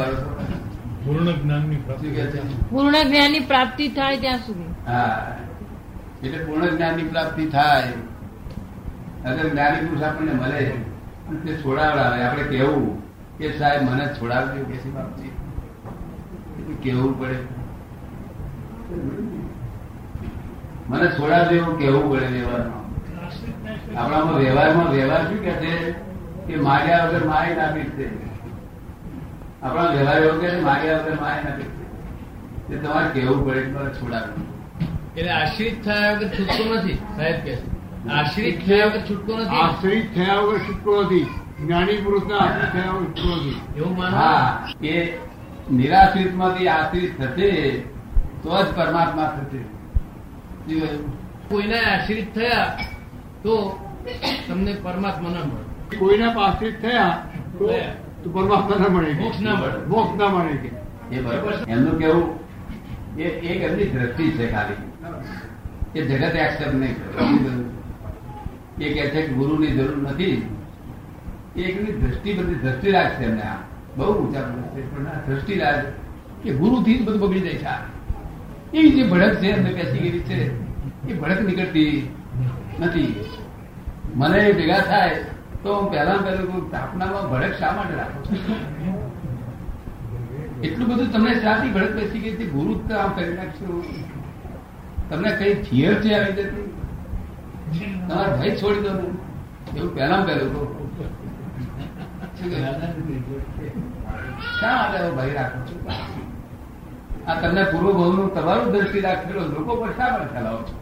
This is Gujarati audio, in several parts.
છો પૂર્ણ જ્ઞાનની પ્રાપ્તિ છે? પૂર્ણ જ્ઞાનની પ્રાપ્તિ થાય ત્યાં સુધી. હા. એટલે પૂર્ણ જ્ઞાનની પ્રાપ્તિ થાય. અગર જ્ઞાની પુરુષ આપણને મળે. તે છોડાવડાવે. આપણે કેવું કે સાહેબ મને છોડાવજો. કે છે બાપજી કેવું પડે. મને છોડાવજો એવું કેવું પડે વ્યવહારમાં. આપણામાં વ્યવહારમાં વ્યવહાર શું કે છે? કે માર્યા વગર માય ના પીટશે આપણા વ્યવહાર એવો કે માગ્યા વગર માય નથી. એ તમારે કેવું પડે છોડાવવું. એટલે આશ્રિત થયા વગર છૂટકો નથી સાહેબ કે આશ્રિત થયા વગર છૂટકો નથી. આશ્રિત થયા વગર છૂટકો નથી. જ્ઞાની પુરુષના આશ્રિત થયા વગર છૂટકો નથી. એવું માનો? હા એ નિરાશ્રિતમાંથી આશ્રિત થશે તો જ પરમાત્મા થશે. કોઈને કોઈના આશ્રિત થયા તો તમને પરમાત્મા ના મળે. કોઈના આશ્રિત થયા તો તો પરમાત્મા ના મળે. મોક્ષ ના મળે. મોક્ષ ના મળે કે. એ બરોબર એમનું કેવું? એ એક એમની દ્રષ્ટિ છે ખાલી. એ જગત એક્સેપ્ટ નહીં કરે. એ કહે છે કે ગુરુની જરૂર નથી. એકની દ્રષ્ટિ બધી દ્રષ્ટિ રાખશે એમને આ. બહુ ઊંચા પણ દ્રષ્ટિ રાખ કે ગુરુથી જ બધું બગડી જાય છે આ. એવી જે ભડક છે એમને બેસી ગયેલી છે એ ભડક નીકળતી નથી. મને એ ભેગા થાય તો હું પહેલા પહેલું સ્થાપનામાં ભડક શા માટે રાખો? એટલું બધું તમને શાથી ભડક બેસી ગઈ છે ગુરુ આમ કરી નાખશો. તમને કઈ ફિયર છે આવી જતી, તમારે ભય છોડી દો એવું પહેલા પહેલું. શા માટે ભય રાખો છો? આ તમને પૂર્વ ભાવનું તમારું દ્રષ્ટિ રાખેલો, લોકો પર શા માટે ફેલાવો છો?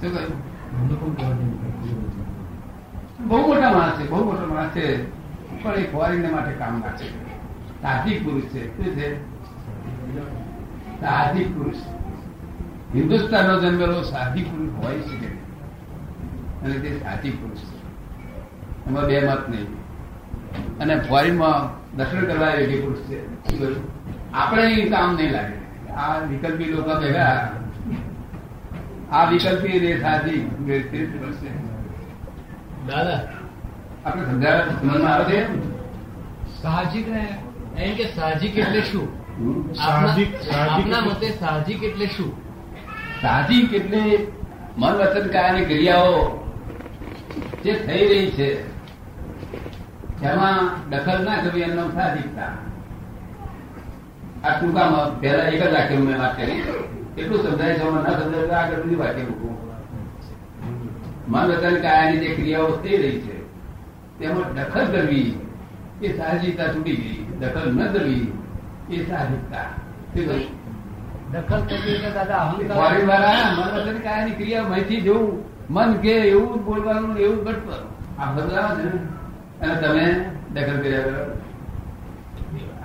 શું કહ્યું બહુ મોટા માણસ છે, બહુ મોટો માણસ છે, પણ એ ફોરેન માટે કામ ના છે. પુરુષ છે. શું છે? સાહજિક પુરુષ. હિન્દુસ્તાનનો જન્મેલો સાહજિક પુરુષ હોય શકે અને તે સાહજિક પુરુષ છે. એમાં બે મત નહીં. અને ફોરેનમાં દર્શન કરવા યોગ્ય પુરુષ છે. આપણે એ કામ નહીં લાગે. આ વિકલ્પી લોકો ભેગા આ વિકલ્પી રે જ પુરુષ છે. દાદા. આપણે સમજાવે સમજમાં આવે છે? સાહજિક ને એમ કે સાહજિક એટલે શું? સાહજિક- આપના સાહજિક આપના એટલે- મતે સાહજિક એટલે શું? સાહજિક એટલે મન વચન કાયાની ક્રિયાઓ જે થઈ રહી છે જેમાં દખલ ના કરવી એમનો સાહજિકતા. આ ટૂંકામાં પહેલા એક જ વાક્ય મેં વાત કરી. એટલું સમજાય છે ન સમજાય આગળ બધી વાક્ય મૂકવું મન વતન કાયાની જે ક્રિયાઓ થઈ રહી છે તેમાં દખલ કરવી એ સાહજિકતા છૂટી ગઈ. દખલ ન કરવી એ સાહજિકતા દખલ કરવી એટલે દાદા અહંકાર. મન વચન કાયાની ક્રિયા માહિતી જેવું મન કે એવું બોલવાનું એવું ઘટતું આ બદલાવ છે અને તમે દખલ કર્યા કરો.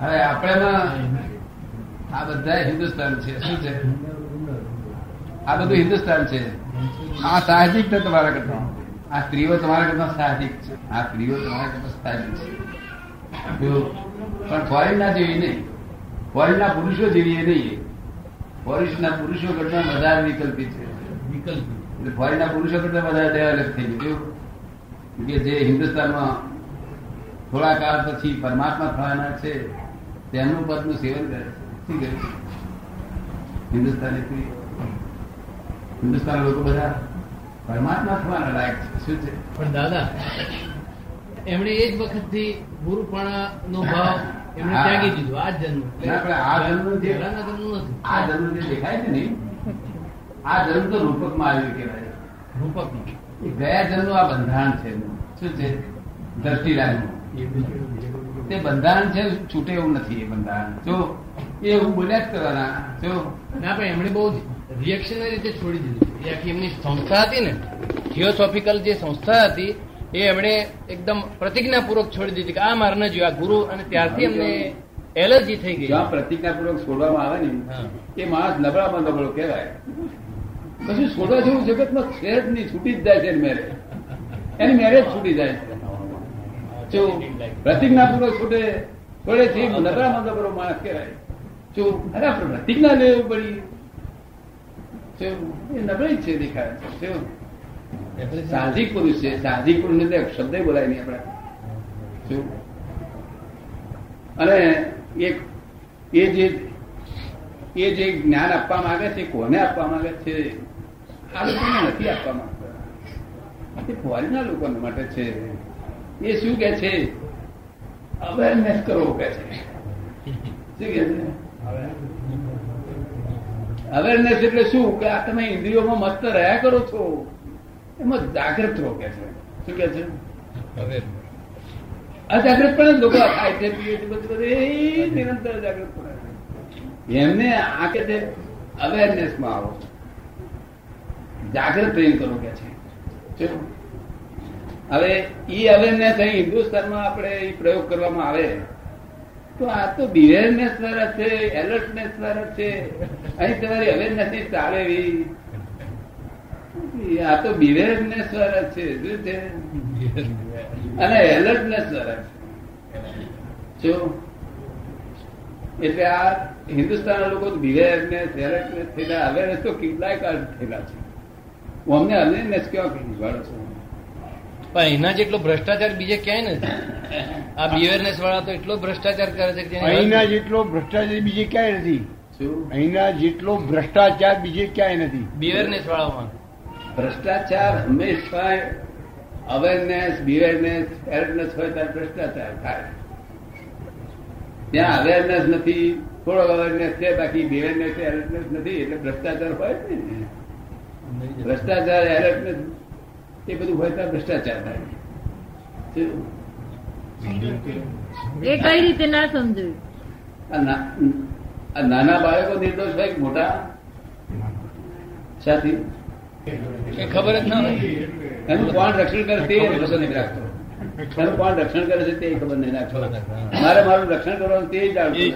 હવે આપણે આ બધા હિન્દુસ્તાન છે. શું છે? આ બધું હિન્દુસ્તાન છે. આ સાહજિક છે તમારા કરતા. આ સ્ત્રીઓ તમારા કરતા સાહજિક છે. આ સ્ત્રીઓ તમારા કરતા સાહજિક છે. પણ ફોરેન ના જેવી નહીં. ફોરેન ના પુરુષો જેવી એ નહીં ફોરેન પુરુષો કરતા વધારે વિકલ્પી છે. વિકલ્પ એટલે ફોરેન પુરુષો કરતા વધારે ડેવલપ થઈ ગયું? કે જે હિન્દુસ્તાનમાં થોડા કાળ પછી પરમાત્મા થવાના છે તેમનું પદનું સેવન કરે છે. શું કરે હિન્દુસ્તાની સ્ત્રી હિન્દુસ્તાન લોકો બધા પરમાત્મા થવાના લાયક છે. શું છે? પણ દાદા એમણે એ જ વખતથી ગુરુપણા નો ભાવ એમણે ત્યાગી દીધો. આ જન્મ. આ જન્મ જે- આ જન્મ જે દેખાય છે ને આ જન્મ તો રૂપકમાં આવ્યું કહેવાય. રૂપક એ ગયા જન્મ આ બંધારણ છે શું છે? દ્રષ્ટિરાજનું તે બંધારણ છે છૂટે એવું નથી એ બંધારણ. જો એ એવું બોલ્યા જ કરવાના. જો ના પણ એમણે બહુ રિએક્શનરી રીતે છોડી દીધું. એ આખી એમની સંસ્થા હતી ને થિયોસોફિકલ જે સંસ્થા હતી એ એમણે એકદમ પ્રતિજ્ઞાપૂર્વક છોડી દીધી કે આ મારે ન જોયું આ ગુરુ અને ત્યારથી એમને એલર્જી થઈ ગઈ. જ્યાં પ્રતિજ્ઞાપૂર્વક છોડવામાં આવે ને એ માણસ નબળામાં નબળો કહેવાય. કશું છોડવા જેવું જગતમાં છે જ નહીં છૂટી જ જાય છે મેરેજ મેરે એની મેરેજ છૂટી જાય છે. પ્રતિજ્ઞાપૂર્વક છૂટે છોડે છે નબળામાં નબળો માણસ કહેવાય. જો અરે પ્રતિજ્ઞા લેવી પડી એ નબળી છે દેખાય. છે સાહજિક પુરુષ છે. સાહજિક પુરુષ ને શબ્દ બોલાય નહીં આપણે. અને એક એ જે એ જે જ્ઞાન આપવા માંગે છે કોને આપવા માંગે છે? આ લોકોને નથી આપવા માંગતા. એ ફોરીના લોકો માટે છે. એ શું કે છે? અવેરનેસ કરવો કે છે. શું કે છે? અવેરનેસ એટલે શું? કે આ તમે ઇન્દ્રિયોમાં મસ્ત રહ્યા કરો છો? એમાં જાગૃત રહો કે છે. શું કે છે? અજાગૃત પણ લોકો ખાય છે પીએ છે બધું બધું. એ નિરંતર જાગૃત પણ એમને આ કે છે અવેરનેસમાં આવો. જાગૃત રહીને કરો કે છે? હવે ઈ અવેરનેસ અહીં હિન્દુસ્તાનમાં આપણે એ પ્રયોગ કરવામાં આવે. તો આ તો બિહેરનેસ દ્વારા છે, એલર્ટનેસ દ્વારા છે. અહીં તમારી અવેરનેસ ચાલે આ તો બિહેરનેસ દ્વારા છે, શું છે? અને એલર્ટનેસ દ્વારા છે. જો, એટલે આ હિન્દુસ્તાનના લોકો બિહેરનેસ, એલર્ટનેસ થયેલા અવેરનેસ તો કેટલાય કાળ થયેલા છે. અમને અવેરનેસ કેવા કહી છું પણ એના જેટલો ભ્રષ્ટાચાર બીજે ક્યાંય નથી. આ બિહેવિયરનેસ વાળા તો એટલો ભ્રષ્ટાચાર કરે છે કે અહીંના જેટલો ભ્રષ્ટાચાર બીજે ક્યાંય નથી. અહીંના જેટલો ભ્રષ્ટાચાર બીજે ક્યાંય નથી. બિહેવિયરનેસ વાળામાં. ભ્રષ્ટાચાર હંમેશા અવેરનેસ બિવેરનેસ એરનેસ હોય ત્યારે ભ્રષ્ટાચાર થાય. ત્યાં અવેરનેસ નથી થોડો અવેરનેસ છે બાકી બિવેરનેસ એરનેસ નથી એટલે ભ્રષ્ટાચાર હોય ને. ભ્રષ્ટાચાર એરનેસ એ બધું હોય ત્યાં ભ્રષ્ટાચાર થાય. એ કઈ રીતે ના સમજાયું આ નાના બાળકો નિર્દોષ હોય મોટા? સાથી? ખબર જ ના હોય. એનું કોણ રક્ષણ કરે તે ખબર નહીં રાખતો. એનું કોણ રક્ષણ કરે છે તે ખબર નહીં રાખતો. મારે મારું રક્ષણ કરવાનું તે જ નથી.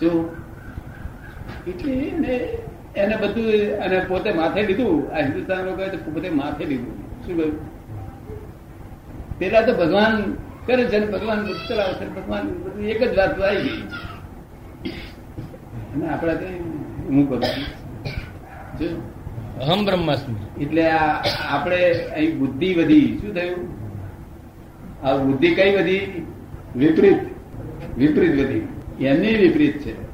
શું? એટલે એને એને બધું અને પોતે માથે લીધું. આ હિન્દુસ્તાન લોકો પોતે માથે લીધું. શું કહ્યું? પેલા તો ભગવાન કરે છે ભગવાન ચલાવે છે ભગવાન બધું એક જ વાત આવી ગઈ. અને આપણા કઈ હું કરું જો. અહમ બ્રહ્માસ્મી. એટલે આ આપણે અહીં બુદ્ધિ વધી. શું થયું? આ બુદ્ધિ કઈ વધી? વિપરીત. વિપરીત વધી. એમની વિપરીત છે.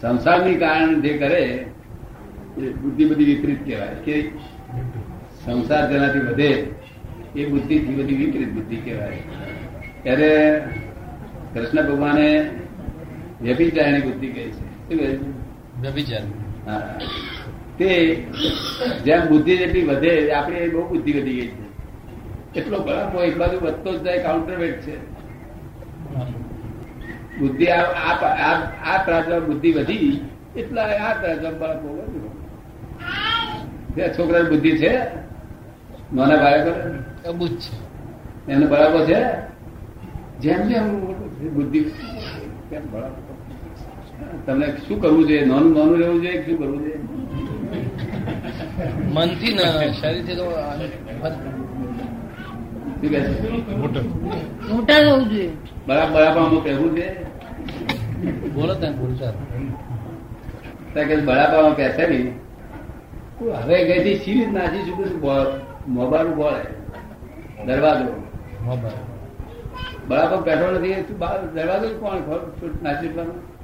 સંસારની કારણ જે કરે બુદ્ધિ બધી વિપરીત કહેવાય. કે સંસાર જેનાથી વધે એ બુદ્ધિથી બધી વિપરીત બુદ્ધિ કહેવાય. ત્યારે કૃષ્ણ ભગવાને વ્યભિચારણી બુદ્ધિ કહી છે. વ્યભિચાર. હા. તે જેમ બુદ્ધિ જેટલી વધે આપણી બહુ બુદ્ધિ વધી ગઈ છે. એટલો બરાબર એક બાજુ વધતો જ જાય કાઉન્ટરવેટ છે. બુદ્ધિ આ આ બુદ્ધિ વધી એટલા આ તે છોકરાની બુદ્ધિ છે નાના બાળકો અબુજ છે. એમને બરાબર છે જેમ જેમ બુદ્ધિ કેમ બરાબર? તમને શું કરવું જોઈએ? નાનું નાનું રહેવું જોઈએ શું કરવું જોઈએ? મનથી ન શરીરથી તો મોટા. રહેવું જોઈએ. બરાબર બરાબામાં પહેરવું છે? બોલો ત્યાં બોલતા બરાબામાં પહેરશે નહીં. હવે ગઈથી સીરી નાસી ચૂક્યું મોબાઈલ બોલે દરવાજો. બરાબર બેઠો નથી દરવાજો જ કોણ નાસી ચૂકવાનું